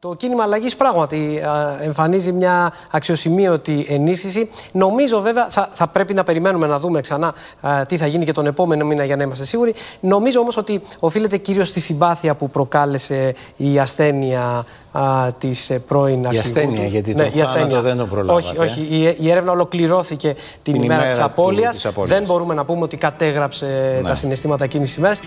Το κίνημα αλλαγής πράγματι εμφανίζει μια αξιοσημείωτη ενίσχυση. Νομίζω βέβαια θα, θα πρέπει να περιμένουμε να δούμε ξανά τι θα γίνει και τον επόμενο μήνα για να είμαστε σίγουροι. Νομίζω όμως ότι οφείλεται κυρίως στη συμπάθεια που προκάλεσε η ασθένεια της ε, πρώην αρχηγού. Η ασθένεια, γιατί ναι, το ασθένεια. δεν το προλάβατε. Όχι, όχι. Η, η έρευνα ολοκληρώθηκε την, την ημέρα, ημέρα της απώλειας. Δεν μπορούμε να πούμε ότι κατέγραψε ναι. τα συναισθήματα εκείνης της ημέρας.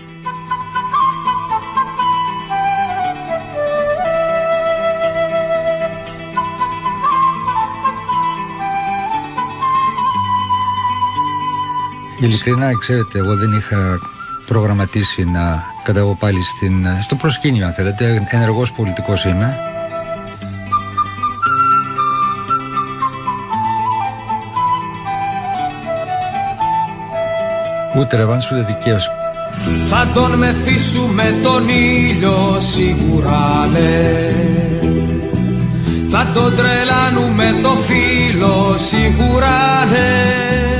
Ειλικρινά, ξέρετε, εγώ δεν είχα προγραμματίσει να καταγώ πάλι στην, στο προσκήνιο, αν θέλετε. Ενεργός πολιτικός είμαι. Ούτε ρεβάνς ούτε δικαίωση. Θα τον μεθύσουμε τον ήλιο σίγουρα λέ Θα τον τρελάνουμε το φίλο σίγουρα λέ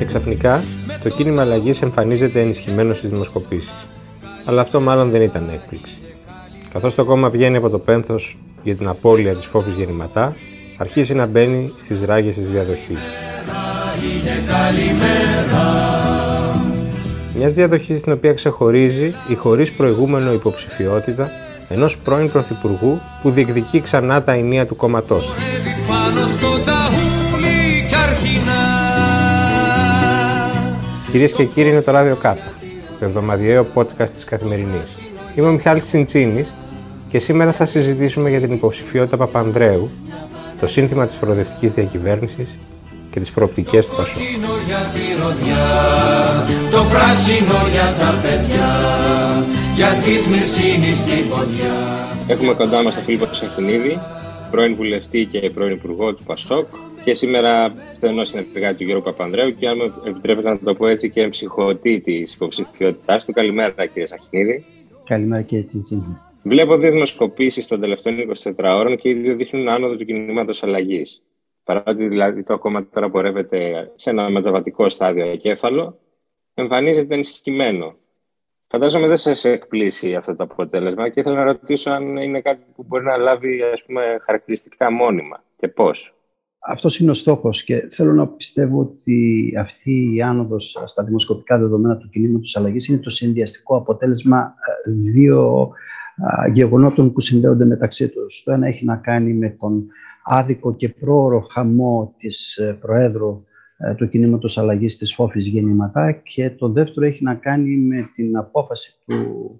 και ξαφνικά το κίνημα αλλαγής εμφανίζεται ενισχυμένος στις δημοσκοπήσεις. Αλλά αυτό μάλλον δεν ήταν έκπληξη. Καθώς το κόμμα βγαίνει από το πένθος για την απώλεια της φόφη γεννηματά, αρχίζει να μπαίνει στις ράγες της διαδοχής. Μιας διαδοχής στην οποία ξεχωρίζει η χωρίς προηγούμενο υποψηφιότητα ενός πρώην πρωθυπουργού που διεκδικεί ξανά τα ενία του κόμματός του. Κυρίες και κύριοι, είναι το ράδιο Κάπα, το εβδομαδιαίο podcast της Καθημερινής. Είμαι ο Μιχάλης Τσιντσίνη και σήμερα θα συζητήσουμε για την υποψηφιότητα Παπανδρέου, το σύνθημα της προοδευτικής διακυβέρνησης και τις προοπτικές του Πασό. Το πράσινο για τα παιδιά, για Έχουμε κοντά μας τον Φίλιππο Σαχινίδη, πρώην βουλευτή και πρώην υπουργό του Πασόκ, και σήμερα στενό συνεργάτη του Γιώργου Παπανδρέου και αν μου επιτρέπετε να το πω έτσι και ψυχωτή της υποψηφιότητάς του. Καλημέρα κύριε Σαχινίδη. Καλημέρα κύριε Τσιντσίνη. Βλέπω δύο δημοσκοπήσει των τελευταίων 24 ώρων και οι δύο δείχνουν άνοδο του κινήματος αλλαγής. Παρότι δηλαδή το κόμμα τώρα πορεύεται σε ένα μεταβατικό στάδιο εγκέφαλο, εμφανίζεται ενισχυμένο. Φαντάζομαι δεν σας εκπλήσει αυτό το αποτέλεσμα και ήθελα να ρωτήσω αν είναι κάτι που μπορεί να λάβει ας πούμε, χαρακτηριστικά μόνιμα και πώς. Αυτός είναι ο στόχος και θέλω να πιστεύω ότι αυτή η άνοδος στα δημοσκοπικά δεδομένα του κινήματος αλλαγής είναι το συνδυαστικό αποτέλεσμα ε, δύο γεγονότων που συνδέονται μεταξύ τους. Το ένα έχει να κάνει με τον άδικο και πρόωρο χαμό της ε, Προέδρου ε, του κινήματος αλλαγής της Φόφης Γεννηματά και το δεύτερο έχει να κάνει με την απόφαση του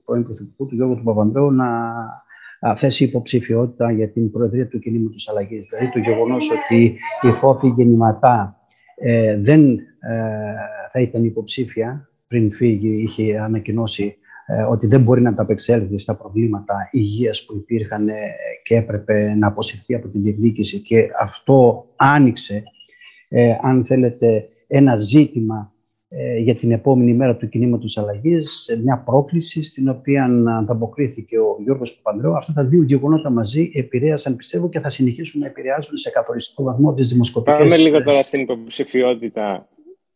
πρώην Πρωθυπουργού, του Γιώργου του Παπανδρέου, να θέσει υποψηφιότητα για την Προεδρία του Κινήματος Αλλαγής. Δηλαδή το γεγονός ότι η Φόφη Γεννηματά ε, δεν ε, θα ήταν υποψήφια πριν φύγει, είχε ανακοινώσει ε, ότι δεν μπορεί να ανταπεξέλθει στα προβλήματα υγείας που υπήρχαν ε, και έπρεπε να αποσυρθεί από την διεκδίκηση και αυτό άνοιξε, αν θέλετε, ένα ζήτημα ε, για την επόμενη μέρα του κινήματος αλλαγής, μια πρόκληση στην οποία ανταποκρίθηκε ο Γιώργος Παπανδρέου. Αυτά τα δύο γεγονότα μαζί επηρέασαν, πιστεύω, και θα συνεχίσουν να επηρεάζουν σε καθοριστικό βαθμό τις δημοσκοπικές... Πάμε λίγο τώρα στην υποψηφιότητα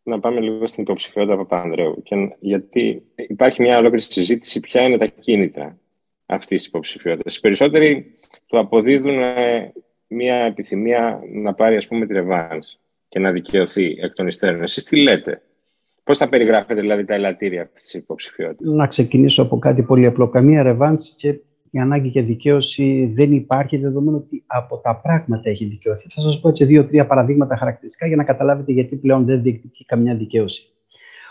να πάμε λίγο στην υποψηφιότητα Παπανδρέου. Και, γιατί υπάρχει μια ολόκληρη συζήτηση ποια είναι τα κίνητρα αυτής της υποψηφιότητας. Οι περισσότεροι του αποδίδουν ε, μια επιθυμία να πάρει ας πούμε τη ρεβάνς και να δικαιωθεί εκ των υστέρων. Εσείς τι λέτε, Πώς θα περιγράφετε δηλαδή τα ελαττήρια αυτή της υποψηφιότητας; Να ξεκινήσω από κάτι πολύ απλό. Καμία ρεβάνς και η ανάγκη για δικαίωση δεν υπάρχει, δεδομένου ότι από τα πράγματα έχει δικαιωθεί. Θα σας πω έτσι δύο-τρία παραδείγματα χαρακτηριστικά για να καταλάβετε γιατί πλέον δεν διεκδικεί καμιά δικαίωση.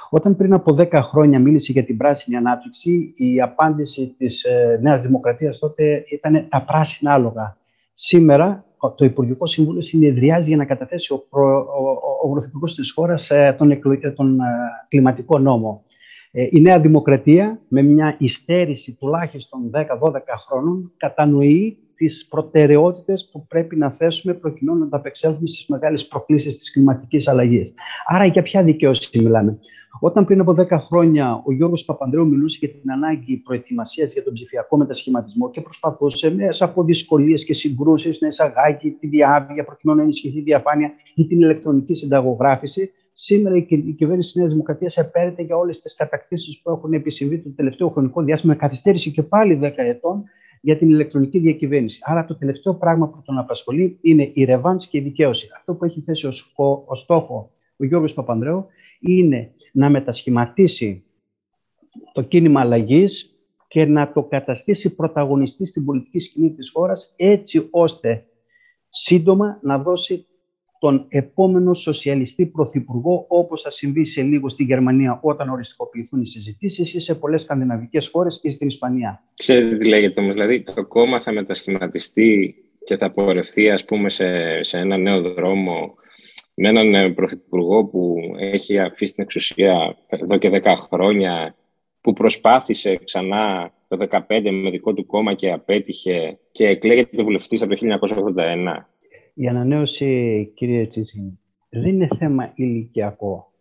Όταν πριν από 10 χρόνια μίλησε για την πράσινη ανάπτυξη, η απάντηση της ε, Νέας Δημοκρατίας τότε ήταν τα πράσινα άλογα. Σήμερα το Υπουργικό Συμβούλιο συνεδριάζει για να καταθέσει ο, προ, ο, ο, ο της χώρας ε, τον, τον ε, κλιματικό νόμο. Ε, η Νέα Δημοκρατία, με μια υστέρηση τουλάχιστον 10-12 χρόνων, κατανοεί τις προτεραιότητες που πρέπει να θέσουμε προκειμένου να ανταπεξέλθουμε στις μεγάλες προκλήσεις της κλιματικής αλλαγής. Άρα για ποια δικαίωση μιλάμε; Όταν πριν από 10 χρόνια ο Γιώργος Παπανδρέου μιλούσε για την ανάγκη προετοιμασίας για τον ψηφιακό μετασχηματισμό και προσπαθούσε μέσα από δυσκολίες και συγκρούσεις να εισαγάγει τη διάβια προκειμένου να ενισχυθεί η διαφάνεια ή την ηλεκτρονική συνταγογράφηση, σήμερα η κυβέρνηση της Νέας Δημοκρατίας επέρεται για όλες τις κατακτήσεις που έχουν επισυμβεί το τελευταίο χρονικό διάστημα με καθυστέρηση και πάλι 10 ετών για την ηλεκτρονική διακυβέρνηση. Άρα το τελευταίο πράγμα που τον απασχολεί είναι η ρευάνση και η δικαίωση. Αυτό που έχει θέσει ως, στόχο ο Γιώργος Παπανδρέου είναι να μετασχηματίσει το κίνημα αλλαγής και να το καταστήσει πρωταγωνιστή στην πολιτική σκηνή της χώρας έτσι ώστε σύντομα να δώσει τον επόμενο σοσιαλιστή πρωθυπουργό, όπως θα συμβεί σε λίγο στη Γερμανία όταν οριστικοποιηθούν οι συζητήσεις ή σε πολλές σκανδιναβικές χώρες και στην Ισπανία. Ξέρετε τι λέγεται όμως, δηλαδή το κόμμα θα μετασχηματιστεί και θα πορευτεί ας πούμε σε, σε ένα νέο δρόμο με έναν ε, πρωθυπουργό που έχει αφήσει την εξουσία εδώ και 10 χρόνια που προσπάθησε ξανά το 2015 με δικό του κόμμα και απέτυχε και εκλέγεται βουλευτής από το 1981. Η ανανέωση, κύριε Τσίτσιν, δεν είναι θέμα ηλικιακό.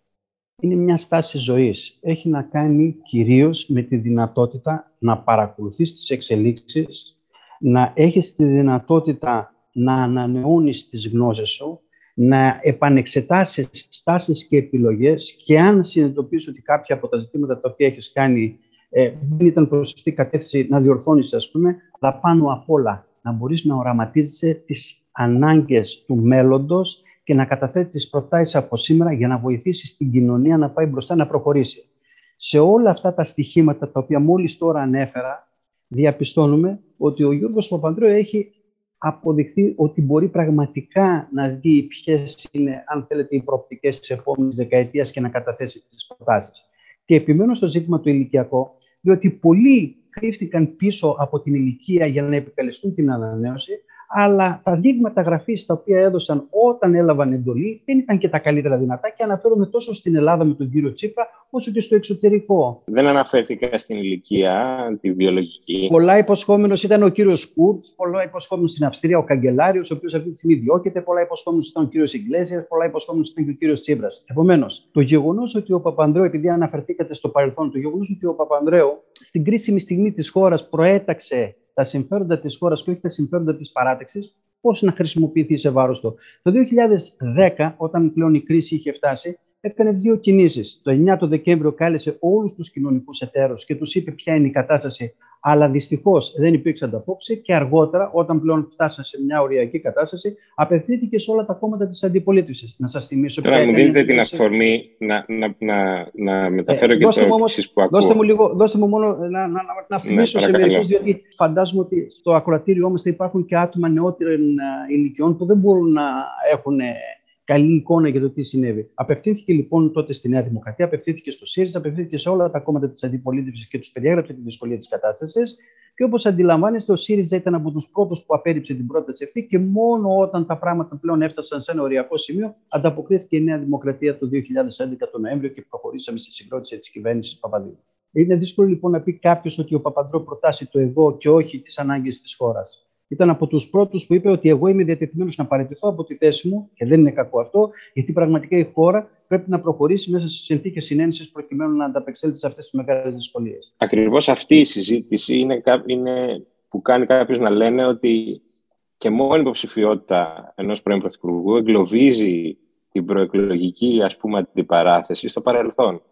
Είναι μια στάση ζωής. Έχει να κάνει κυρίως με τη δυνατότητα να παρακολουθείς τις εξελίξεις, να έχεις τη δυνατότητα να ανανεώνεις τις γνώσεις σου, να επανεξετάσεις στάσεις και επιλογές και αν συνειδητοποιείς ότι κάποια από τα ζητήματα τα οποία έχεις κάνει ε, δεν ήταν προς σωστή κατεύθυνση να διορθώνεις, ας πούμε, αλλά πάνω απ' όλα να μπορείς να οραματίζεσαι τις ανάγκες του μέλλοντος και να καταθέτεις τις προτάσεις από σήμερα για να βοηθήσεις την κοινωνία να πάει μπροστά, να προχωρήσει. Σε όλα αυτά τα στοιχήματα τα οποία μόλις τώρα ανέφερα, διαπιστώνουμε ότι ο Γιώργος Παπανδρέου έχει αποδειχθεί ότι μπορεί πραγματικά να δει ποιες είναι, αν θέλετε, οι προοπτικές της επόμενης δεκαετίας και να καταθέσει τις προτάσεις. Και επιμένω στο ζήτημα του ηλικιακό, διότι πολλοί κρύφτηκαν πίσω από την ηλικία για να επικαλεστούν την ανανέωση, αλλά τα δείγματα γραφής τα οποία έδωσαν όταν έλαβαν εντολή δεν ήταν και τα καλύτερα δυνατά και αναφέρομαι τόσο στην Ελλάδα με τον κύριο Τσίπρα, όσο και στο εξωτερικό. Δεν αναφέρθηκα στην ηλικία, τη βιολογική. Πολλά υποσχόμενος ήταν ο κύριος Κούρτς, πολλά υποσχόμενος στην Αυστρία ο Καγκελάριος, ο οποίος αυτή τη στιγμή διώκεται, πολλά υποσχόμενος ήταν ο κύριος Ιγκλέσιας, πολλά υποσχόμενος ήταν και ο κύριος Τσίπρας. Επομένως, το γεγονός ότι ο Παπανδρέου, επειδή αναφερθήκατε στο παρελθόν, το γεγονός ότι ο Παπανδρέου στην κρίσιμη στιγμή της χώρας προέταξε τα συμφέροντα της χώρας και όχι τα συμφέροντα της παράταξης, πώς να χρησιμοποιηθεί σε βάρος του. Το 2010, όταν πλέον η κρίση είχε φτάσει, έκανε δύο κινήσεις. Το 9 το Δεκέμβριο κάλεσε όλους τους κοινωνικούς εταίρους και τους είπε ποια είναι η κατάσταση αλλά δυστυχώς δεν υπήρξε ανταπόκριση και αργότερα, όταν πλέον φτάσαμε σε μια οριακή κατάσταση, απευθύνθηκε σε όλα τα κόμματα της αντιπολίτευσης. Να σας θυμίσω Τώρα μου δίνετε την αφορμή να, να, να, να μεταφέρω ε, και το εξής που ακούω. Δώστε μου, λίγο, δώστε μου μόνο να, να, να, να θυμίσω ναι, σε μερικού, διότι φαντάζομαι ότι στο ακροατήριό μας θα υπάρχουν και άτομα νεότερων ε, ηλικιών που δεν μπορούν να έχουν καλή εικόνα για το τι συνέβη. Απευθύνθηκε λοιπόν τότε στη Νέα Δημοκρατία, απευθύνθηκε στο ΣΥΡΙΖΑ, απευθύνθηκε σε όλα τα κόμματα της αντιπολίτευσης και τους περιέγραψε τη δυσκολία της κατάστασης. Και όπως αντιλαμβάνεστε, ο ΣΥΡΙΖΑ ήταν από τους πρώτου που απέρριψε την πρόταση αυτή και μόνο όταν τα πράγματα πλέον έφτασαν σε ένα οριακό σημείο, ανταποκρίθηκε η Νέα Δημοκρατία το 2011 τον Νοέμβριο και προχωρήσαμε στη συγκρότηση της κυβέρνησης Παπαδίου. Είναι δύσκολο λοιπόν να πει κάποιος ότι ο Παπαντρό προτάσει το εγώ και όχι τις ανάγκες της χώρας ήταν από τους πρώτους που είπε ότι εγώ είμαι διατεθειμένος να παραιτηθώ από τη θέση μου, και δεν είναι κακό αυτό, γιατί πραγματικά η χώρα πρέπει να προχωρήσει μέσα σε συνθήκες συνένεσης προκειμένου να ανταπεξέλθει σε αυτές τις μεγάλες δυσκολίες. Ακριβώς αυτή η συζήτηση είναι, είναι που κάνει κάποιος να λένε ότι και μόνο η υποψηφιότητα ενός πρώην Πρωθυπουργού εγκλωβίζει την προεκλογική ας πούμε, αντιπαράθεση στο παρελθόν.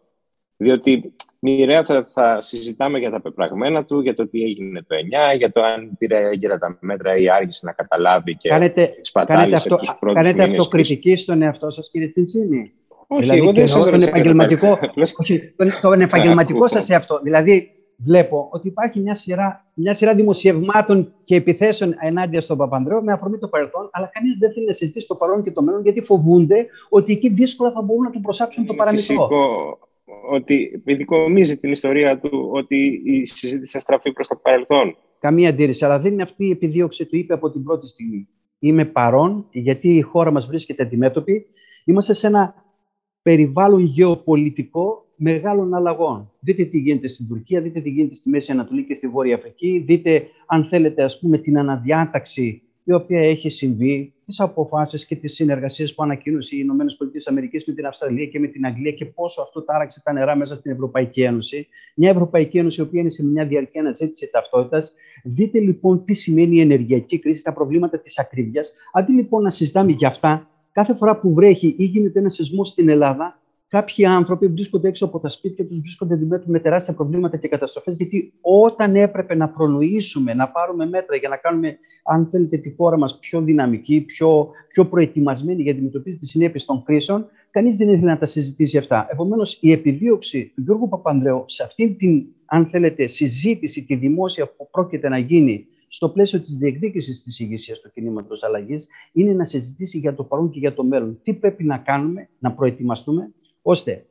Διότι μοιραία θα, θα συζητάμε για τα πεπραγμένα του, για το τι έγινε το 9, για το αν πήρε έγκαιρα τα μέτρα ή άργησε να καταλάβει και κάνετε, σπατάλησε κάνετε τους πρώτους Κάνετε αυτοκριτική στον εαυτό σας, κύριε Τσιντσίνη; Όχι, δηλαδή, εγώ δεν σας τον επαγγελματικό, όχι, τον επαγγελματικό σας εαυτό. Δηλαδή, βλέπω ότι υπάρχει μια σειρά, μια σειρά δημοσιευμάτων και επιθέσεων ενάντια στον Παπανδρέο με αφορμή το παρελθόν, αλλά κανείς δεν θέλει να συζητήσει το παρόν και το μέλλον, γιατί φοβούνται ότι εκεί δύσκολα θα μπορούν να του προσάψουν το παραμικρό ότι επιδικομίζει την ιστορία του ότι η συζήτηση θα στραφεί προς το παρελθόν. Καμία αντίρρηση, αλλά δεν είναι αυτή η επιδίωξη του είπε από την πρώτη στιγμή. Είμαι παρόν, γιατί η χώρα μας βρίσκεται αντιμέτωπη. Είμαστε σε ένα περιβάλλον γεωπολιτικό μεγάλων αλλαγών. Δείτε τι γίνεται στην Τουρκία, δείτε τι γίνεται στη Μέση Ανατολή και στη Βόρεια Αφρική. Δείτε, αν θέλετε, ας πούμε, την αναδιάταξη η οποία έχει συμβεί, τις αποφάσεις και τις συνεργασίες που ανακοίνωσε οι ΗΠΑ με την Αυστραλία και με την Αγγλία και πόσο αυτό τάραξε τα νερά μέσα στην Ευρωπαϊκή Ένωση. Μια Ευρωπαϊκή Ένωση η οποία είναι σε μια διαρκή αναζήτηση ταυτότητας. Δείτε λοιπόν τι σημαίνει η ενεργειακή κρίση, τα προβλήματα της ακρίβειας. Αντί λοιπόν να συζητάμε για αυτά, κάθε φορά που βρέχει ή γίνεται ένα σεισμός στην Ελλάδα, κάποιοι άνθρωποι βρίσκονται έξω από τα σπίτια τους, βρίσκονται αντιμέτωποι με τεράστια προβλήματα και καταστροφές, γιατί όταν έπρεπε να προνοήσουμε, να πάρουμε μέτρα για να κάνουμε, αν θέλετε, τη χώρα μας πιο δυναμική, πιο, πιο προετοιμασμένη για τη αντιμετωπίση τη συνέπειες των κρίσεων, κανείς δεν ήθελε να τα συζητήσει αυτά. Επομένως, η επιδίωξη του Γιώργου Παπανδρέου σε αυτή την, αν θέλετε, συζήτηση, τη δημόσια που πρόκειται να γίνει στο πλαίσιο της διεκδίκησης της ηγεσίας του κινήματος αλλαγής, είναι να συζητήσει για το παρόν και για το μέλλον. Τι πρέπει να κάνουμε, να προετοιμαστούμε, ώστε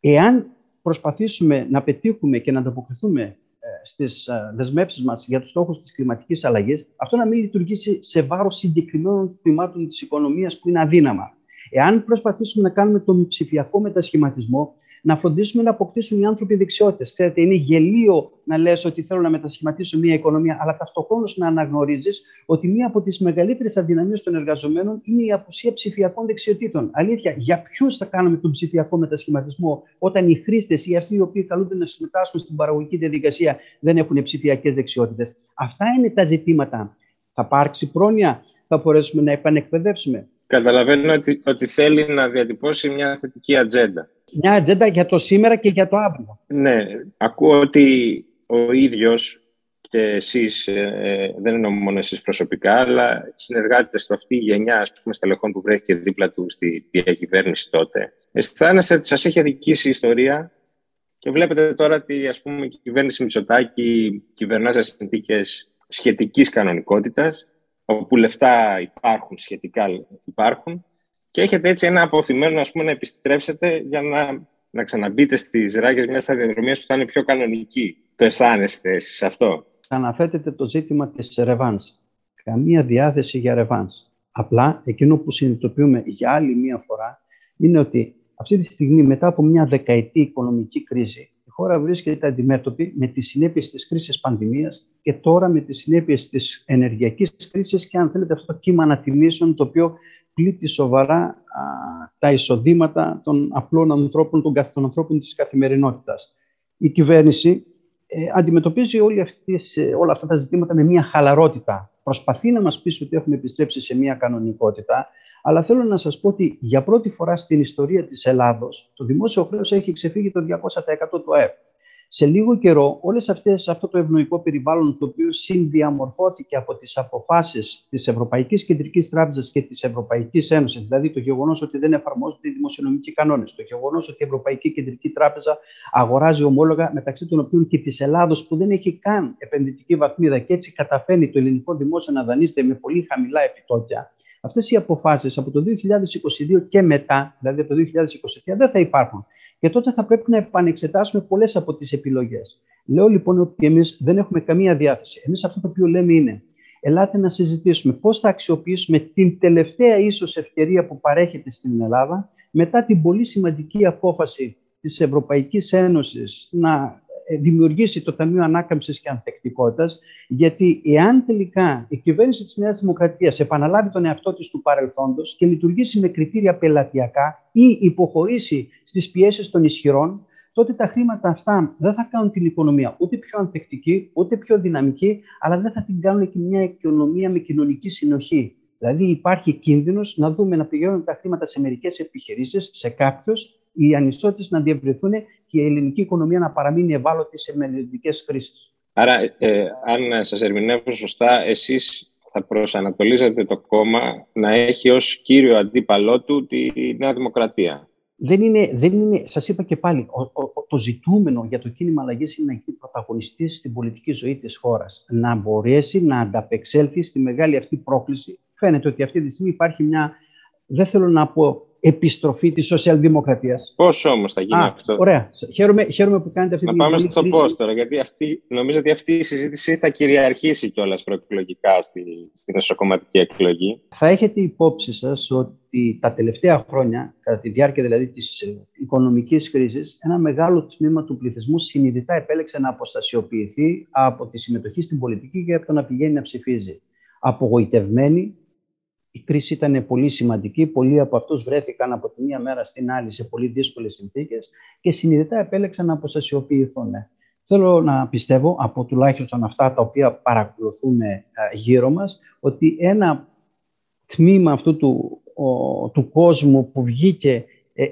εάν προσπαθήσουμε να πετύχουμε και να ανταποκριθούμε ε, στις ε, δεσμεύσεις μας για τους στόχους της κλιματικής αλλαγής, αυτό να μην λειτουργήσει σε βάρος συγκεκριμένων τμήματων της οικονομίας που είναι αδύναμα. Εάν προσπαθήσουμε να κάνουμε τον ψηφιακό μετασχηματισμό, να φροντίσουμε να αποκτήσουν οι άνθρωποι δεξιότητες. Ξέρετε, είναι γελίο να λες ότι θέλω να μετασχηματίσω μια οικονομία, αλλά ταυτόχρονα να αναγνωρίζεις ότι μία από τις μεγαλύτερες αδυναμίες των εργαζομένων είναι η απουσία ψηφιακών δεξιοτήτων. Αλήθεια, για ποιους θα κάνουμε τον ψηφιακό μετασχηματισμό, όταν οι χρήστες ή αυτοί οι οποίοι καλούνται να συμμετάσχουν στην παραγωγική διαδικασία δεν έχουν ψηφιακές δεξιότητες; Αυτά είναι τα ζητήματα. Θα υπάρξει πρόνοια, θα μπορέσουμε να επανεκπαιδεύσουμε; Καταλαβαίνω ότι, ότι θέλει να διατυπώσει μια θετική ατζέντα μια ατζέντα για το σήμερα και για το αύριο. Ναι, ακούω ότι ο ίδιος και εσείς, ε, ε, δεν εννοώ μόνο εσείς προσωπικά, αλλά συνεργάτες του αυτή η γενιά ας πούμε, στελεχών που βρέθηκε δίπλα του στη διακυβέρνηση τότε. Αισθάνεστε ότι σας έχει αδικήσει η ιστορία και βλέπετε τώρα ότι ας πούμε, η κυβέρνηση Μητσοτάκη κυβερνά σε συνθήκες σχετικής κανονικότητας, όπου λεφτά υπάρχουν, σχετικά υπάρχουν, και έχετε έτσι ένα αποθυμένο ας πούμε, να επιστρέψετε για να, να ξαναμπείτε στις ράγες μιας σταδιοδρομίας που θα είναι πιο κανονική. Το αισθάνεστε εσείς αυτό; Αναφέρετε το ζήτημα της ρεβάνς. Καμία διάθεση για ρεβάνς. Απλά εκείνο που συνειδητοποιούμε για άλλη μία φορά είναι ότι αυτή τη στιγμή μετά από μια δεκαετή οικονομική κρίση η χώρα βρίσκεται αντιμέτωπη με τις συνέπειες της κρίσης πανδημίας και τώρα με τις συνέπειες της ενεργειακής κρίσης και αν θέλετε αυτό το κύμα ανατιμήσεων το οποίο πλήττει σοβαρά τα εισοδήματα των απλών ανθρώπων, των, των ανθρώπων της καθημερινότητας. Η κυβέρνηση ε, αντιμετωπίζει όλη αυτές, ε, όλα αυτά τα ζητήματα με μια χαλαρότητα. Προσπαθεί να μας πει ότι έχουμε επιστρέψει σε μια κανονικότητα, αλλά θέλω να σας πω ότι για πρώτη φορά στην ιστορία της Ελλάδος το δημόσιο χρέος έχει ξεφύγει το 200% του ΑΕΠ σε λίγο καιρό όλες αυτές, αυτό το ευνοϊκό περιβάλλον το οποίο συνδιαμορφώθηκε από τις αποφάσεις της Ευρωπαϊκής Κεντρικής Τράπεζας και της Ευρωπαϊκής Ένωσης, δηλαδή το γεγονός ότι δεν εφαρμόζονται οι δημοσιονομικοί κανόνες, το γεγονός ότι η Ευρωπαϊκή Κεντρική Τράπεζα αγοράζει ομόλογα μεταξύ των οποίων και της Ελλάδος που δεν έχει καν επενδυτική βαθμίδα και έτσι καταφέρνει το ελληνικό δημόσιο να δανείζεται με πολύ χαμηλά επιτόκια, Αυτές οι αποφάσεις από το 2022 και μετά, δηλαδή από το 2023, δεν θα υπάρχουν. Και τότε θα πρέπει να επανεξετάσουμε πολλές από τις επιλογές. Λέω λοιπόν ότι εμείς δεν έχουμε καμία διάθεση. Εμείς αυτό το οποίο λέμε είναι, ελάτε να συζητήσουμε πώς θα αξιοποιήσουμε την τελευταία ίσως ευκαιρία που παρέχεται στην Ελλάδα μετά την πολύ σημαντική απόφαση της Ευρωπαϊκής Ένωσης να ε, δημιουργήσει το Ταμείο Ανάκαμψης και Ανθεκτικότητας, γιατί εάν τελικά η κυβέρνηση της Νέας Δημοκρατίας επαναλάβει τον εαυτό της του παρελθόντος και λειτουργήσει με κριτήρια πελατειακά ή υποχωρήσει στις πιέσεις των ισχυρών, τότε τα χρήματα αυτά δεν θα κάνουν την οικονομία ούτε πιο ανθεκτική, ούτε πιο δυναμική, αλλά δεν θα την κάνουν και μια οικονομία με κοινωνική συνοχή. Δηλαδή υπάρχει κίνδυνος να δούμε να πηγαίνουν τα χρήματα σε μερικές επιχειρήσεις, σε κάποιους, οι ανισότητες να διευρυνθούν και η ελληνική οικονομία να παραμείνει ευάλωτη σε μελλοντικές κρίσεις. Άρα, ε, αν σας ερμηνεύω σωστά, εσείς θα προσανατολίζετε το κόμμα να έχει ως κύριο αντίπαλό του τη Νέα Δημοκρατία. Δεν είναι, δεν είναι σας είπα και πάλι, το ζητούμενο για το κίνημα αλλαγής είναι να γίνει πρωταγωνιστής στην πολιτική ζωή της χώρας. Να μπορέσει να ανταπεξέλθει στη μεγάλη αυτή πρόκληση. Φαίνεται ότι αυτή τη στιγμή υπάρχει μια, δεν θέλω να πω επιστροφή της σοσιαλδημοκρατίας. Πώς όμως θα γίνει αυτό; Ωραία. Χαίρομαι, χαίρομαι που κάνετε αυτή να την Να πάμε στο πώς τώρα, γιατί αυτή, νομίζω ότι αυτή η συζήτηση θα κυριαρχήσει κιόλας προεκλογικά στη, στην εσωκομματική εκλογή. Θα έχετε υπόψη σας ότι τα τελευταία χρόνια, κατά τη διάρκεια δηλαδή της ε, οικονομικής κρίσης, ένα μεγάλο τμήμα του πληθυσμού συνειδητά επέλεξε να αποστασιοποιηθεί από τη συμμετοχή στην πολιτική και από το να πηγαίνει να ψηφίζει. Απογοητευμένοι, η κρίση ήταν πολύ σημαντική. Πολλοί από αυτούς βρέθηκαν από τη μία μέρα στην άλλη σε πολύ δύσκολες συνθήκες και συνειδητά επέλεξαν να αποστασιοποιηθούν. Θέλω να πιστεύω από τουλάχιστον αυτά τα οποία παρακολουθούν ε, γύρω μας ότι ένα τμήμα αυτού του, του κόσμου που βγήκε ε,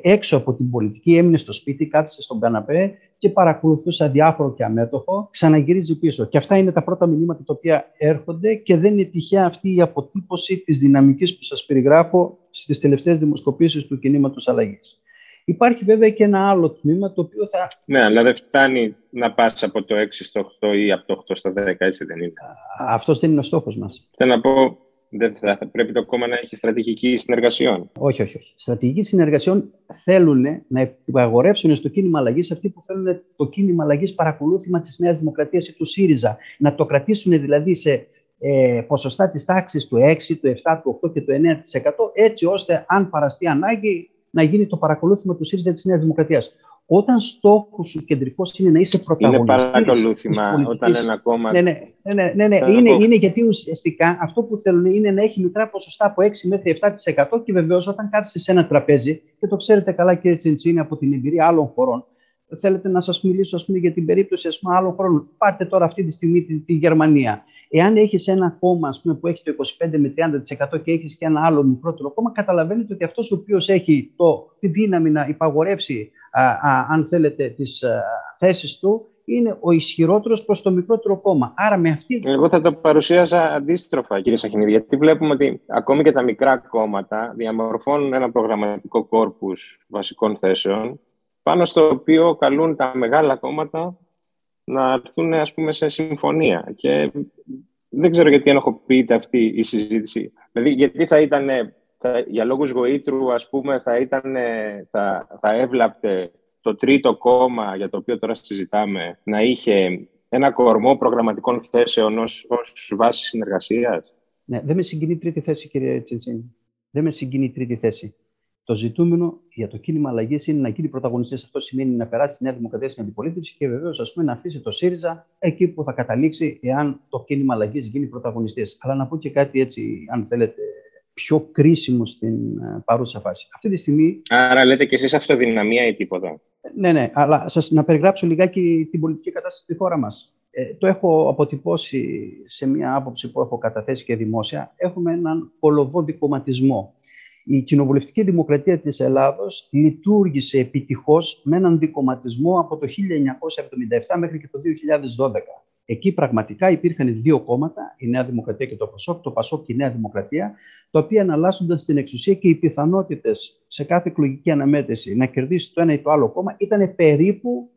έξω από την πολιτική, έμεινε στο σπίτι, κάθισε στον καναπέ και παρακολουθούσε αδιάφορο και αμέτωχο, ξαναγυρίζει πίσω. Και αυτά είναι τα πρώτα μηνύματα τα οποία έρχονται και δεν είναι τυχαία αυτή η αποτύπωση της δυναμικής που σας περιγράφω στις τελευταίες δημοσκοπήσεις του κινήματος αλλαγής. Υπάρχει βέβαια και ένα άλλο τμήμα το οποίο θα. Ναι, αλλά δεν φτάνει να πας από το 6 στο 8 ή από το 8 στο 10, έτσι δεν είναι. Αυτός δεν είναι ο στόχος μας. Θέλω να πω, δεν θα, πρέπει το κόμμα να έχει στρατηγική συνεργασιών. Όχι, όχι, όχι. Στρατηγική συνεργασιών θέλουν να υπαγορεύσουν στο κίνημα αλλαγής αυτοί που θέλουν το κίνημα αλλαγής παρακολούθημα της Νέας Δημοκρατίας ή του ΣΥΡΙΖΑ. Να το κρατήσουν δηλαδή σε ε, ποσοστά της τάξης του 6, του 7, του 8 και του 9% έτσι ώστε αν παραστεί ανάγκη να γίνει το παρακολούθημα του ΣΥΡΙΖΑ της Νέας Δημοκρατίας. Όταν στόχος σου κεντρικός είναι να είσαι πρωταγωνιστής. Είναι παρακολούθημα όταν ένα κόμμα. Ναι, ναι, ναι, ναι, ναι. Είναι, είναι γιατί ουσιαστικά αυτό που θέλουν είναι να έχει μικρά ποσοστά από 6 μέχρι 7% και βεβαίως όταν κάθεσαι σε ένα τραπέζι, και το ξέρετε καλά κύριε Τσιντσίνη από την εμπειρία άλλων χωρών, θέλετε να σας μιλήσω ας πούμε, για την περίπτωση ας πούμε, άλλων χωρών. Πάρτε τώρα αυτή τη στιγμή τη, τη Γερμανία. Εάν έχεις ένα κόμμα ας πούμε, που έχει το 25 με 30% και έχεις και ένα άλλο μικρότερο κόμμα, καταλαβαίνετε ότι αυτός ο οποίος έχει το, τη δύναμη να υπαγορεύσει, α, α, αν θέλετε, τις θέσεις του, είναι ο ισχυρότερος προς το μικρότερο κόμμα. Άρα με αυτή. Εγώ θα το παρουσίασα αντίστροφα, κύριε Σαχινίδη, γιατί βλέπουμε ότι ακόμη και τα μικρά κόμματα διαμορφώνουν ένα προγραμματικό κόρπους βασικών θέσεων, πάνω στο οποίο καλούν τα μεγάλα κόμματα να έρθουν ας πούμε, σε συμφωνία. Και δεν ξέρω γιατί ενοχοποιείται αυτή η συζήτηση. Δηλαδή, γιατί θα ήταν, θα, για λόγους γοήτρου, ας πούμε, θα, ήταν, θα, θα έβλαπτε το τρίτο κόμμα για το οποίο τώρα συζητάμε να είχε ένα κορμό προγραμματικών θέσεων ως, ως βάση συνεργασίας; Ναι, δεν με συγκινεί τρίτη θέση, κύριε Τσιντσίνη. Δεν με συγκινεί τρίτη θέση. Το ζητούμενο για το κίνημα αλλαγής είναι να γίνει πρωταγωνιστής. Αυτό σημαίνει να περάσει τη Νέα Δημοκρατία στην αντιπολίτευση και βεβαίως να αφήσει το ΣΥΡΙΖΑ εκεί που θα καταλήξει, εάν το κίνημα αλλαγής γίνει πρωταγωνιστής. Αλλά να πω και κάτι έτσι, αν θέλετε, πιο κρίσιμο στην ε, παρούσα φάση. Αυτή τη στιγμή. Άρα λέτε και εσείς αυτοδυναμία ή τίποτα; Ναι, ναι, αλλά σας, να περιγράψω λιγάκι την πολιτική κατάσταση στη χώρα μας. Ε, το έχω αποτυπώσει σε μια άποψη που έχω καταθέσει και δημόσια. Έχουμε έναν κολοβό κομματισμό η κοινοβουλευτική δημοκρατία της Ελλάδος λειτουργήσε επιτυχώς με έναν δικοματισμό από το 1977 μέχρι και το 2012. Εκεί πραγματικά υπήρχαν δύο κόμματα, η Νέα Δημοκρατία και το ΠΑΣΟΚ, το ΠΑΣΟΚ και η Νέα Δημοκρατία, τα οποία αναλάσσονταν στην εξουσία και οι πιθανότητες σε κάθε εκλογική αναμέτρηση να κερδίσει το ένα ή το άλλο κόμμα ήταν περίπου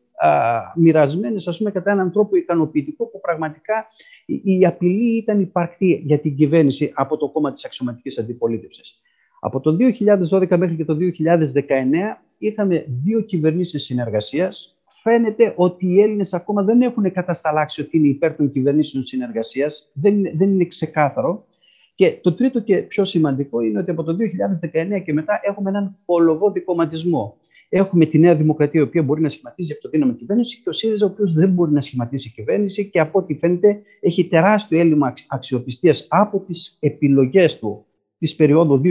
μοιρασμένες, ας πούμε, κατά έναν τρόπο ικανοποιητικό που πραγματικά η απειλή ήταν υπαρκτή για την κυβέρνηση από το κόμμα της αξιωματικής αντιπολίτευσης. Από το 2012 μέχρι και το 2019 είχαμε δύο κυβερνήσεις συνεργασίας. Φαίνεται ότι οι Έλληνες ακόμα δεν έχουν κατασταλάξει ότι είναι υπέρ των κυβερνήσεων συνεργασίας. Δεν, δεν είναι ξεκάθαρο. Και το τρίτο και πιο σημαντικό είναι ότι από το 2019 και μετά έχουμε έναν πολλοβό δικοματισμό. Έχουμε τη Νέα Δημοκρατία, η οποία μπορεί να σχηματίζει από το δύναμη κυβέρνηση, και ο ΣΥΡΙΖΑ, ο οποίος δεν μπορεί να σχηματίσει κυβέρνηση και από ό,τι φαίνεται έχει τεράστιο έλλειμμα αξιοπιστίας από τις επιλογές του της περίοδου 2015-2019,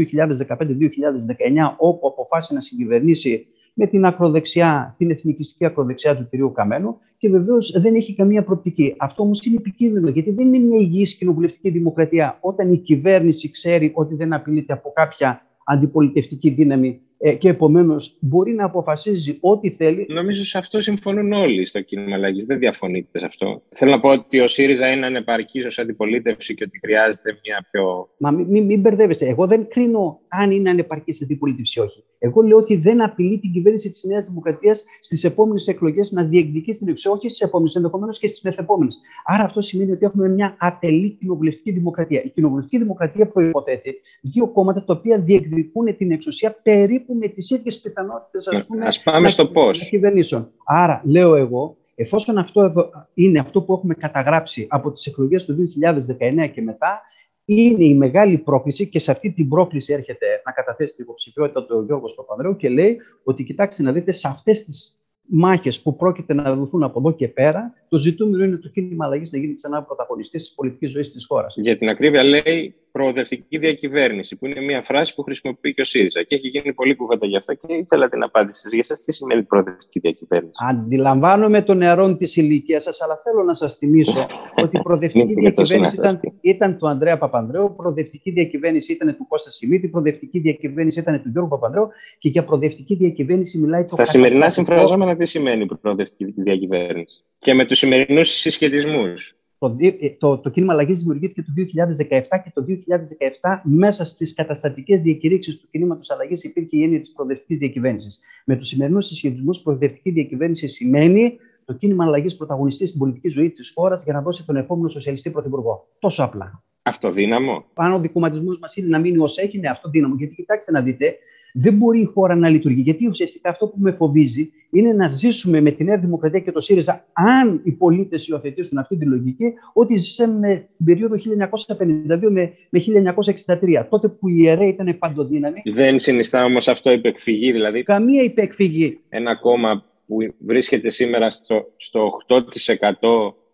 όπου αποφάσισε να συγκυβερνήσει με την ακροδεξιά, την εθνικιστική ακροδεξιά του κυρίου Καμένου και βεβαίως δεν έχει καμία προοπτική. Αυτό όμως είναι επικίνδυνο, γιατί δεν είναι μια υγιής κοινοβουλευτική δημοκρατία όταν η κυβέρνηση ξέρει ότι δεν απειλείται από κάποια αντιπολιτευτική δύναμη ε, και επομένως μπορεί να αποφασίζει ό,τι θέλει. Νομίζω σε αυτό συμφωνούν όλοι στο κίνημα αλλαγής. Δεν διαφωνείτε σε αυτό. Θέλω να πω ότι ο ΣΥΡΙΖΑ είναι ανεπαρκής ως αντιπολίτευση και ότι χρειάζεται μια πιο. Μα μην, μην, μην μπερδεύεστε. Εγώ δεν κρίνω αν είναι ανεπαρκής αντιπολίτευση ή όχι. Εγώ λέω ότι δεν απειλεί την κυβέρνηση της Νέας Δημοκρατίας στις επόμενες εκλογές να διεκδικήσει την εξουσία, όχι στις επόμενες, ενδεχομένως και στις μεθεπόμενες. Άρα αυτό σημαίνει ότι έχουμε μια ατελή κοινοβουλευτική δημοκρατία. Η κοινοβουλευτική δημοκρατία προποθέτει δύο κόμματα τα οποία διεκδικούν την εξουσία περίπου με τις ίδιες πιθανότητες ας πούμε. πάμε στο πώς. Κυβερνήσεων. Άρα, λέω εγώ, εφόσον αυτό είναι αυτό που έχουμε καταγράψει από τις εκλογές του 2019 και μετά, είναι η μεγάλη πρόκληση και σε αυτή την πρόκληση έρχεται να καταθέσει την υποψηφιότητα του Γιώργος Παπανδρέου και λέει ότι κοιτάξτε να δείτε σε αυτές τις μάχες που πρόκειται να δοθούν από εδώ και πέρα, το ζητούμενο είναι το κίνημα αλλαγής να γίνει ξανά πρωταγωνιστής της πολιτικής ζωής της χώρας. Για την ακρίβεια, λέει προοδευτική διακυβέρνηση, που είναι μια φράση που χρησιμοποιεί και ο ΣΥΡΙΖΑ. Και έχει γίνει πολύ κουβέντα γι' αυτό και ήθελα την απάντηση για εσά. Τι σημαίνει προοδευτική διακυβέρνηση; Αντιλαμβάνομαι των νεαρών της ηλικίας σας, αλλά θέλω να σας θυμίσω ότι η προοδευτική διακυβέρνηση ήταν, ήταν του Ανδρέα Παπανδρέου, προοδευτική διακυβέρνηση ήταν του Κώστα Σιμίτη, προοδευτική διακυβέρνηση ήταν του Γιώργου Παπανδρέου και για προοδευτική διακυβέρνηση μιλάει το Στα σημερινά συμφραζόμενα, τι σημαίνει προοδευτική διακυβέρνηση; Και με τους σημερινούς συσχετισμούς. Το, ε, το, το κίνημα αλλαγής δημιουργήθηκε το 2017 και το 2017 μέσα στις καταστατικές διακηρύξεις του κινήματος αλλαγής υπήρχε η έννοια της προοδευτικής διακυβέρνησης. Με τους σημερινούς συσχετισμούς, προοδευτική διακυβέρνηση σημαίνει το κίνημα αλλαγής πρωταγωνιστής στην πολιτική ζωή της χώρας για να δώσει τον επόμενο σοσιαλιστή πρωθυπουργό. Τόσο απλά. Αυτοδύναμο. Αν ο δικοματισμό μας είναι να μείνει ως έχει, είναι αυτοδύναμο. Γιατί κοιτάξτε να δείτε, δεν μπορεί η χώρα να λειτουργεί. Γιατί ουσιαστικά αυτό που με φοβίζει είναι να ζήσουμε με τη Νέα Δημοκρατία και το ΣΥΡΙΖΑ, αν οι πολίτες υιοθετήσουν αυτή τη λογική, ότι ζήσαμε την περίοδο 1952 με, με 1963, τότε που η ιερέα ήταν παντοδύναμη. Δεν συνιστά όμως αυτό υπεκφυγή, δηλαδή. Καμία υπεκφυγή. Ένα κόμμα που βρίσκεται σήμερα στο, στο 8%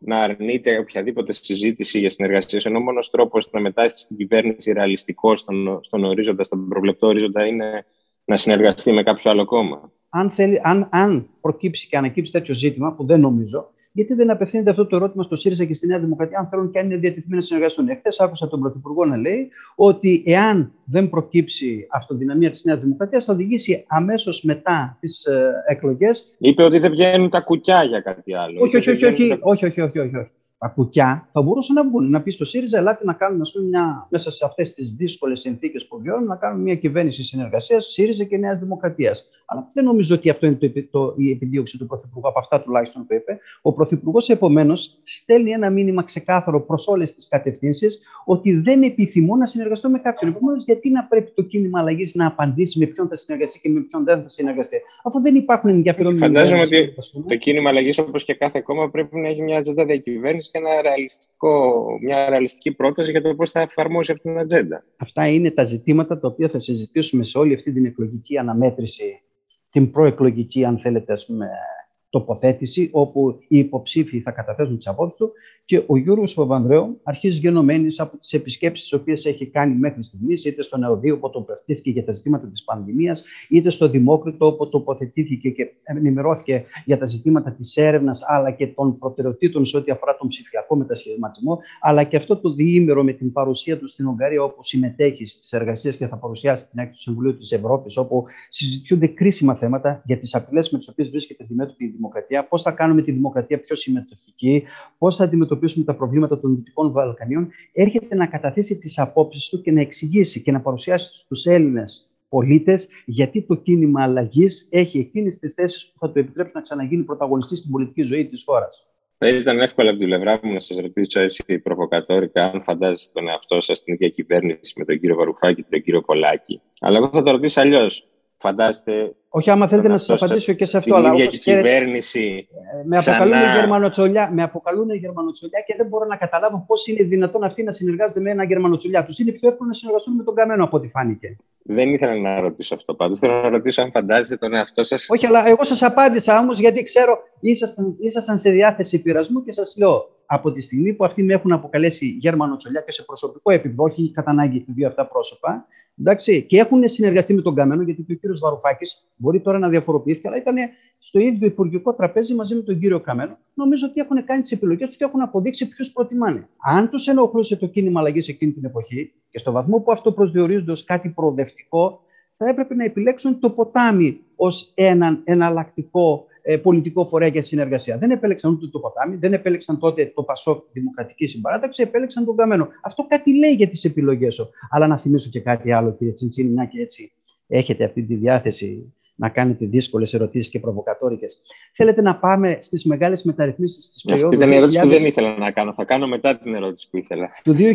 να αρνείται οποιαδήποτε συζήτηση για συνεργασία, ενώ ο μόνος τρόπος να μετάσχει στην κυβέρνηση ρεαλιστικό στον, στον ορίζοντα, στον προβλεπτό ορίζοντα, είναι να συνεργαστεί με κάποιο άλλο κόμμα. Αν, θέλει, αν, αν προκύψει και ανακύψει τέτοιο ζήτημα, που δεν νομίζω, γιατί δεν απευθύνεται αυτό το ερώτημα στο ΣΥΡΙΖΑ και στη Νέα Δημοκρατία, αν θέλουν και αν είναι διατεθειμένοι να συνεργαστούν. Εχθές άκουσα τον Πρωθυπουργό να λέει ότι εάν δεν προκύψει αυτοδυναμία της Νέας Δημοκρατίας, θα οδηγήσει αμέσως μετά τις ε, εκλογές. Είπε ότι δεν βγαίνουν τα κουκιά για κάτι άλλο. Όχι, όχι, όχι, όχι, όχι, όχι, όχι, όχι, όχι τα κουκιά θα μπορούσαν να βγουν. Να πει στο ΣΥΡΙΖΑ, ελάτε να κάνουμε πούμε, μια, μέσα σε αυτές τις δύσκολες συνθήκες που βιώνουμε, να κάνουμε μια κυβέρνηση συνεργασίας ΣΥΡΙΖΑ και Νέας Δημοκρατίας. Αλλά δεν νομίζω ότι αυτό είναι το, το, η επιδίωξη του Πρωθυπουργού, από αυτά τουλάχιστον που είπε. Ο Πρωθυπουργός, επομένως, στέλνει ένα μήνυμα ξεκάθαρο προς όλες τις κατευθύνσεις ότι δεν επιθυμώ να συνεργαστώ με κάποιον. Επομένως, γιατί να πρέπει το κίνημα αλλαγής να απαντήσει με ποιον θα συνεργαστεί και με ποιον δεν θα συνεργαστεί, αφού δεν υπάρχουν ενδιαφέρον. Φαντάζομαι ότι το κίνημα αλλαγής, όπως και κάθε κόμμα, πρέπει να έχει μια ατζέντα διακυβέρνησης και ένα ρεαλιστικό, μια ρεαλιστική πρόταση για το πώς θα εφαρμόσει αυτή την ατζέντα. Αυτά είναι τα ζητήματα τα οποία θα συζητήσουμε σε όλη αυτή την εκλογική αναμέτρηση την προεκλογική, αν θέλετε, ας πούμε, τοποθέτηση, όπου οι υποψήφοι θα καταθέσουν τις απόψεις του και ο Γιώργος Παπανδρέου αρχίζει γενομένης από τις επισκέψεις τις οποίες έχει κάνει μέχρι στιγμής, είτε στο Νεοδίο, όπου τοποθετήθηκε για τα ζητήματα της πανδημίας, είτε στο Δημόκριτο, όπου τοποθετήθηκε και ενημερώθηκε για τα ζητήματα της έρευνας, αλλά και των προτεραιοτήτων σε ό,τι αφορά τον ψηφιακό μετασχηματισμό, αλλά και αυτό το διήμερο με την παρουσία του στην Ουγγαρία, όπου συμμετέχει στις εργασίες και θα παρουσιάσει την έκθεση του Συμβουλίου της Ευρώπης, όπου συζητιούνται κρίσιμα θέματα για τις απειλές με τις οποίες βρίσκεται αντιμέτωπη η δημοκρατία, πώς θα κάνουμε τη δημοκρατία πιο συμμετοχική, πώς θα αντιμετωπίσουμε τα προβλήματα των Δυτικών Βαλκανίων, έρχεται να καταθέσει τις απόψεις του και να εξηγήσει και να παρουσιάσει στους Έλληνες πολίτες γιατί το κίνημα αλλαγής έχει εκείνες τις θέσεις που θα του επιτρέψουν να ξαναγίνει πρωταγωνιστής στην πολιτική ζωή της χώρας. Θα ήταν εύκολο από την πλευρά μου να σας ρωτήσω έτσι προβοκατόρικα αν φαντάζεστε τον εαυτό σας στην ίδια κυβέρνηση με τον κύριο Βαρουφάκη και τον κύριο Πολάκη. Αλλά εγώ θα το ρωτήσω αλλιώς. Φαντάστε. Όχι, άμα θέλετε να σας απαντήσω και σε αυτό. Αλλά η κυβέρνηση. Ε, με αποκαλούν, ξανά... γερμανοτσολιά, με αποκαλούν γερμανοτσολιά και δεν μπορώ να καταλάβω πώς είναι δυνατόν αυτοί να συνεργάζονται με ένα γερμανοτσολιά. Τους είναι πιο εύκολο να συνεργαστούν με τον Καμένο από ό,τι φάνηκε. Δεν ήθελα να ρωτήσω αυτό πάντως. Θέλω να ρωτήσω αν φαντάζεστε τον εαυτό σας. Όχι, αλλά εγώ σας απάντησα όμως γιατί ξέρω ήσασταν, ήσασταν σε διάθεση πειρασμού και σας λέω από τη στιγμή που αυτοί με έχουν αποκαλέσει γερμανοτσολιά και σε προσωπικό επίπεδο, όχι κατά ανάγκη δύο αυτά πρόσωπα, Εντάξει, και έχουν συνεργαστεί με τον Καμένο, γιατί και ο κύριος Βαρουφάκης μπορεί τώρα να διαφοροποιηθεί, αλλά ήταν στο ίδιο υπουργικό τραπέζι μαζί με τον κύριο Καμένο. Νομίζω ότι έχουν κάνει τις επιλογές τους και έχουν αποδείξει ποιους προτιμάνε. Αν τους ενοχλούσε το κίνημα αλλαγής εκείνη την εποχή και στο βαθμό που αυτό προσδιορίζονται ως κάτι προοδευτικό, θα έπρεπε να επιλέξουν το ποτάμι ως έναν εναλλακτικό ε, πολιτικό φορέα για συνεργασία. Δεν επέλεξαν ούτε το ποτάμι, δεν επέλεξαν τότε το Πασόκ Δημοκρατική Συμπαράταξη, επέλεξαν τον Καμένο. Αυτό κάτι λέει για τις επιλογές σου. Αλλά να θυμίσω και κάτι άλλο, κύριε Τσιντσίνη, μια και έτσι έχετε αυτή τη διάθεση να κάνετε δύσκολες ερωτήσεις και προβοκατόρικες. Θέλετε να πάμε στις μεγάλες μεταρρυθμίσεις της περίοδου. Αυτή ήταν η ερώτηση 2000... που δεν ήθελα να κάνω. Θα κάνω μετά την ερώτηση που ήθελα. Του 2009-2011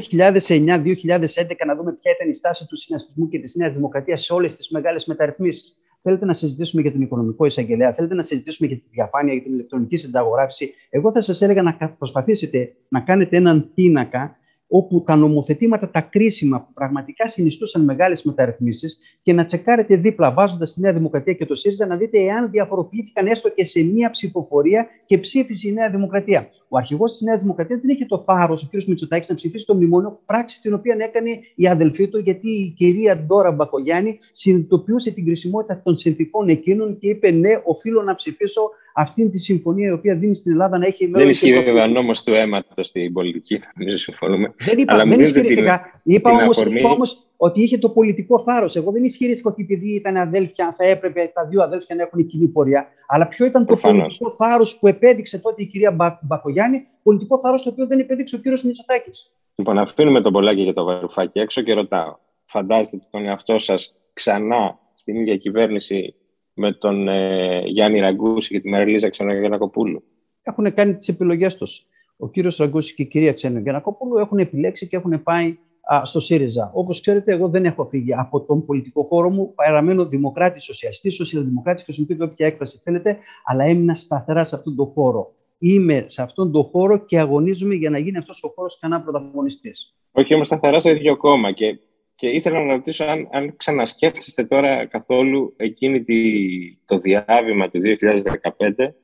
να δούμε ποια ήταν η στάση του συνασπισμού και της Νέας Δημοκρατίας σε όλες τις μεγάλες μεταρρυθμίσεις. Θέλετε να συζητήσουμε για τον οικονομικό εισαγγελέα, θέλετε να συζητήσουμε για τη διαφάνεια, για την ηλεκτρονική συνταγογράφηση. Εγώ θα σας έλεγα να προσπαθήσετε να κάνετε έναν πίνακα όπου τα νομοθετήματα, τα κρίσιμα που πραγματικά συνιστούσαν μεγάλες μεταρρυθμίσεις και να τσεκάρετε δίπλα, βάζοντας τη Νέα Δημοκρατία και το ΣΥΡΙΖΑ, να δείτε εάν διαφοροποιήθηκαν έστω και σε μία ψηφοφορία και ψήφισε η Νέα Δημοκρατία. Ο αρχηγός της Νέας Δημοκρατίας δεν είχε το θάρρος, ο κ. Μητσοτάκης, να ψηφίσει το μνημόνιο, πράξη την οποία έκανε η αδελφή του, γιατί η κυρία Ντόρα Μπακογιάννη συνειδητοποιούσε την κρισιμότητα των συνθηκών εκείνων και είπε: Ναι, οφείλω να ψηφίσω αυτή τη συμφωνία η οποία δίνει στην Ελλάδα να έχει Δεν ισχύει βέβαια νόμος του αίματος στην πολιτική, νομίζω συμφωνούμε. Δεν είπα, δεν ισχυρίστηκα. Είπα όμω ότι είχε το πολιτικό θάρρος. Εγώ δεν ισχυρίστηκα ότι επειδή ήταν αδέλφια, θα έπρεπε τα δύο αδέλφια να έχουν κοινή πορεία. Αλλά ποιο ήταν Προφανώς. το πολιτικό θάρρος που επέδειξε τότε η κυρία Μπα, Μπακογιάννη, πολιτικό θάρρος το οποίο δεν επέδειξε ο κύριος Μητσοτάκης. Λοιπόν, αφήνουμε τον Πολάκη και το Βαρουφάκι έξω και ρωτάω. Φαντάζεστε τον εαυτό σας ξανά στην ίδια κυβέρνηση με τον ε, Γιάννη Ραγκούση και τη Μαριλίζα Ξενογεννακοπούλου. Έχουν κάνει τις επιλογές τους. Ο κύριος Ραγκούση και η κυρία Ξενογεννακοπούλου έχουν επιλέξει και έχουν πάει α, στο ΣΥΡΙΖΑ. Όπως ξέρετε, εγώ δεν έχω φύγει από τον πολιτικό χώρο μου. Παραμένω δημοκράτης, σοσιαλιστή, σοσιαλδημοκράτης, χρησιμοποιείτε όποια έκφραση θέλετε, αλλά έμεινα σταθερά σε αυτόν τον χώρο. Είμαι σε αυτόν τον χώρο και αγωνίζομαι για να γίνει αυτός ο χώρος κανένα πρωταγωνιστής. Όχι όμω σταθερά στο ίδιο κόμμα. Και και ήθελα να ρωτήσω αν, αν ξανασκέφτεστε τώρα καθόλου εκείνη τη, το διάβημα του 2015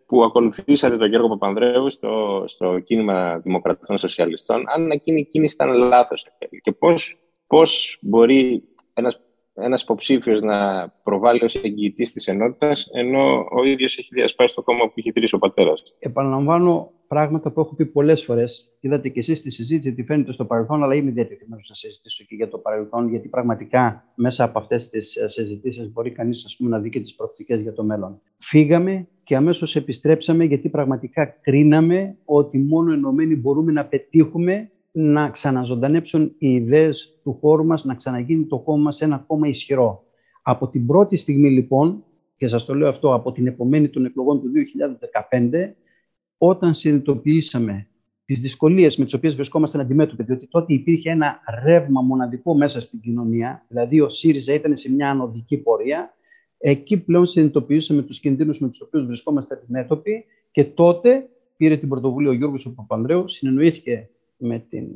που ακολουθήσατε τον Γιώργο Παπανδρέου στο, στο κίνημα Δημοκρατών Σοσιαλιστών, αν εκείνη η κίνηση ήταν λάθος και πώς, πώς μπορεί ένας ένας υποψήφιος να προβάλλει ως εγγυητής της ενότητας, ενώ ο ίδιος έχει διασπάσει το κόμμα που είχε τηρήσει ο πατέρας. Επαναλαμβάνω πράγματα που έχω πει πολλές φορές. Είδατε και εσείς στη συζήτηση τι φαίνεται στο παρελθόν, αλλά είμαι διατεθειμένος να συζητήσω και για το παρελθόν, γιατί πραγματικά μέσα από αυτές τις ε, συζητήσεις μπορεί κανείς να δει και τις προοπτικές για το μέλλον. Φύγαμε και αμέσως επιστρέψαμε, γιατί πραγματικά κρίναμε ότι μόνο ενωμένοι μπορούμε να πετύχουμε να ξαναζωντανέψουν οι ιδέες του χώρου μας, να ξαναγίνει το κόμμα μας ένα κόμμα ισχυρό. Από την πρώτη στιγμή λοιπόν, και σας το λέω αυτό από την επομένη των εκλογών του 2015, όταν συνειδητοποιήσαμε τις δυσκολίες με τις οποίες βρισκόμασταν αντιμέτωποι, διότι τότε υπήρχε ένα ρεύμα μοναδικό μέσα στην κοινωνία, δηλαδή ο ΣΥΡΙΖΑ ήταν σε μια ανωδική πορεία, εκεί πλέον συνειδητοποιήσαμε τους κινδύνους με τους οποίους βρισκόμαστε αντιμέτωποι και τότε πήρε την πρωτοβουλία ο Γιώργος Παπανδρέου, συνεννοήθηκε με την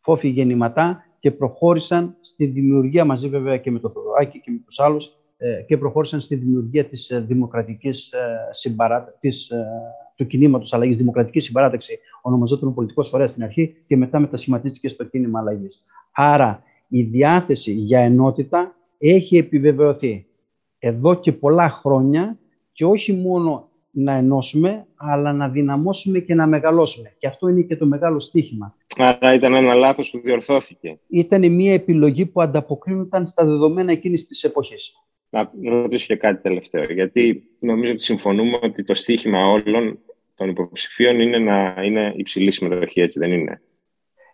Φόφη Γεννηματά και προχώρησαν στη δημιουργία μαζί βέβαια και με τον Θοδωράκη και με τους άλλους ε, και προχώρησαν στη δημιουργία της ε, δημοκρατικής ε, συμπαράτα... της, του κινήματος αλλαγής, δημοκρατικής συμπαράταξη ονομαζόταν πολιτικός φορέας στην αρχή και μετά μετασχηματίστηκε στο κίνημα αλλαγής. Άρα η διάθεση για ενότητα έχει επιβεβαιωθεί εδώ και πολλά χρόνια και όχι μόνο να ενώσουμε, αλλά να δυναμώσουμε και να μεγαλώσουμε. Και αυτό είναι και το μεγάλο στίχημα. Άρα ήταν ένα λάθος που διορθώθηκε. Ήταν μια επιλογή που ανταποκρίνονταν στα δεδομένα εκείνης της εποχής. Να ρωτήσω και κάτι τελευταίο, γιατί νομίζω ότι συμφωνούμε ότι το στίχημα όλων των υποψηφίων είναι να είναι υψηλή συμμετοχή, έτσι δεν είναι;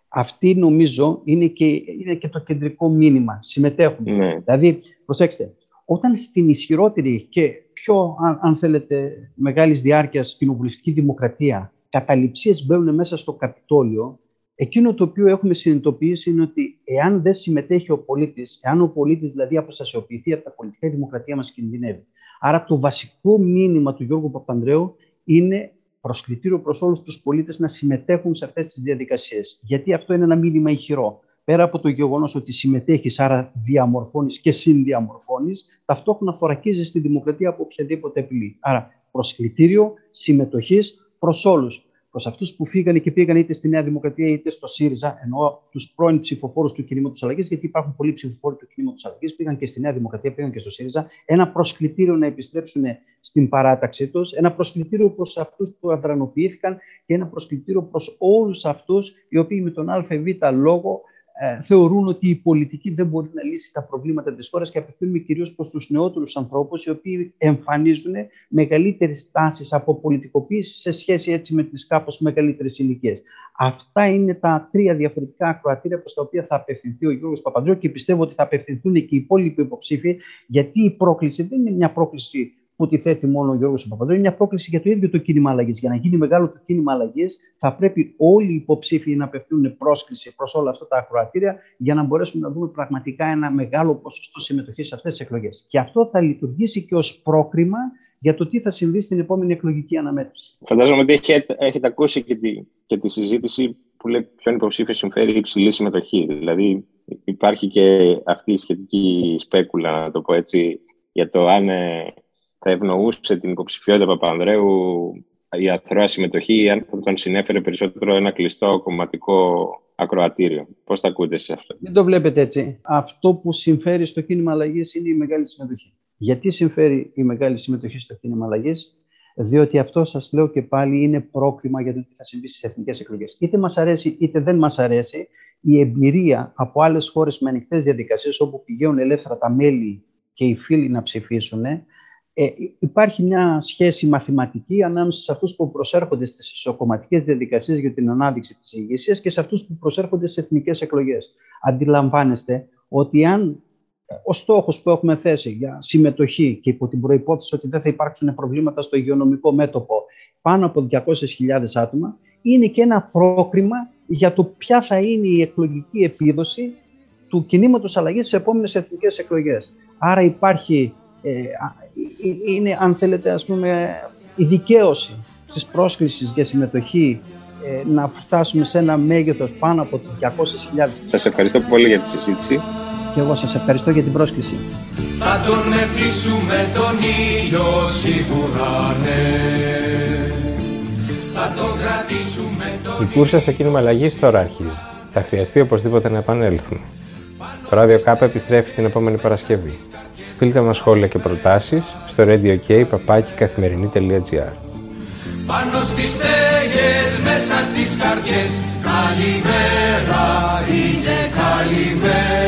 Αυτή νομίζω είναι και, είναι και το κεντρικό μήνυμα. Συμμετέχουμε. Ναι. Δηλαδή, προσέξτε, όταν στην ισχυρότερη και πιο, αν, θέλετε, μεγάλης διάρκειας κοινοβουλευτική δημοκρατία καταληψίες μπαίνουν μέσα στο Καπιτόλιο, εκείνο το οποίο έχουμε συνειδητοποιήσει είναι ότι εάν δεν συμμετέχει ο πολίτης, εάν ο πολίτης δηλαδή αποστασιοποιηθεί από τα πολιτικά δημοκρατία μας κινδυνεύει. Άρα το βασικό μήνυμα του Γιώργου Παπανδρέου είναι προσκλητήριο προς όλους τους πολίτες να συμμετέχουν σε αυτές τις διαδικασίες. Γιατί αυτό είναι ένα μήνυμα ηχηρό πέρα από το γεγονός ότι συμμετέχεις, άρα διαμορφώνεις και συνδιαμορφώνεις, ταυτόχρονα θωρακίζεις τη δημοκρατία από οποιαδήποτε απειλή. Άρα προσκλητήριο συμμετοχής προς όλους. Προς αυτούς που φύγανε και πήγαν είτε στη Νέα Δημοκρατία είτε στο ΣΥΡΙΖΑ, ενώ τους πρώην ψηφοφόρους του κινήματος αλλαγής, γιατί υπάρχουν πολλοί ψηφοφόροι του κινήματος αλλαγής, πήγαν και στη Νέα Δημοκρατία, πήγαν και στο ΣΥΡΙΖΑ, ένα προσκλητήριο να επιστρέψουν στην παράταξή τους, ένα προσκλητήριο προς αυτούς που αδρανοποιήθηκαν και ένα προσκλητήριο προς όλους αυτούς οι οποίοι με τον ΑΒ λόγο ε, θεωρούν ότι η πολιτική δεν μπορεί να λύσει τα προβλήματα της χώρας και απευθύνουμε κυρίως προς τους νεότερους ανθρώπους οι οποίοι εμφανίζουν μεγαλύτερες τάσεις από πολιτικοποίησης σε σχέση έτσι με τις κάπως μεγαλύτερες ηλικίες. Αυτά είναι τα τρία διαφορετικά ακροατήρια προς τα οποία θα απευθυνθεί ο Γιώργος Παπανδρέου και πιστεύω ότι θα απευθυνθούν και οι υπόλοιποι υποψήφοι γιατί η πρόκληση δεν είναι μια πρόκληση που τη θέτει μόνο ο Γιώργος Παπαδρέου, είναι μια πρόκληση για το ίδιο το κίνημα αλλαγής. Για να γίνει μεγάλο το κίνημα αλλαγής, θα πρέπει όλοι οι υποψήφοι να απευθύνουν πρόσκληση προς όλα αυτά τα ακροατήρια για να μπορέσουμε να δούμε πραγματικά ένα μεγάλο ποσοστό συμμετοχής σε αυτές τις εκλογές. Και αυτό θα λειτουργήσει και ως πρόκριμα για το τι θα συμβεί στην επόμενη εκλογική αναμέτρηση. Φαντάζομαι ότι έχετε, έχετε ακούσει και τη, και τη συζήτηση που λέει ποιον υποψήφιο συμφέρει υψηλή συμμετοχή. Δηλαδή υπάρχει και αυτή η σχετική σπέκουλα, να το πω έτσι, για το αν ε, θα ευνοούσε την υποψηφιότητα Παπανδρέου η αθρώα συμμετοχή ή αν θα τον συνέφερε περισσότερο ένα κλειστό κομματικό ακροατήριο. Πώς τα ακούτε σε αυτό; Δεν το βλέπετε έτσι. Αυτό που συμφέρει στο κίνημα αλλαγής είναι η μεγάλη συμμετοχή. Γιατί συμφέρει η μεγάλη συμμετοχή στο κίνημα αλλαγής, διότι αυτό σας λέω και πάλι είναι πρόκριμα για το τι θα συμβεί στις εθνικές εκλογές. Είτε μας αρέσει είτε δεν μας αρέσει, η εμπειρία από άλλες χώρες με ανοιχτές διαδικασίες όπου πηγαίνουν ελεύθερα τα μέλη και οι φίλοι να ψηφίσουν, ε, υπάρχει μια σχέση μαθηματική ανάμεσα σε αυτούς που προσέρχονται στις ισοκομματικές διαδικασίες για την ανάδειξη της ηγεσίας και σε αυτούς που προσέρχονται στις εθνικές εκλογές. Αντιλαμβάνεστε ότι αν ο στόχος που έχουμε θέσει για συμμετοχή και υπό την προϋπόθεση ότι δεν θα υπάρξουν προβλήματα στο υγειονομικό μέτωπο πάνω από 200.000 άτομα, είναι και ένα πρόκριμα για το ποια θα είναι η εκλογική επίδοση του κινήματος αλλαγής στις επόμενες εθνικές εκλογές. Άρα υπάρχει ε, είναι, αν θέλετε, ας πούμε, η δικαίωση της πρόσκλησης για συμμετοχή ε, να φτάσουμε σε ένα μέγεθος πάνω από τις 200.000. Σας ευχαριστώ πολύ για τη συζήτηση. Και εγώ σας ευχαριστώ για την πρόσκληση. Θα τον μεθύσουμε τον ήλιο σίγουρα ναι. Θα τον κρατήσουμε τον Η κούρσα στο κίνημα αλλαγής τώρα αρχίζει. Θα χρειαστεί οπωσδήποτε να επανέλθουμε. Το ράδιο ΚΑΠΑ επιστρέφει την επόμενη Παρασκευή. Στείλτε μας σχόλια και προτάσεις στο radio παπάκι καθημερινή.gr Πάνω στις στέγες, μέσα στις καρδιές Καλημέρα, είναι καλημέρα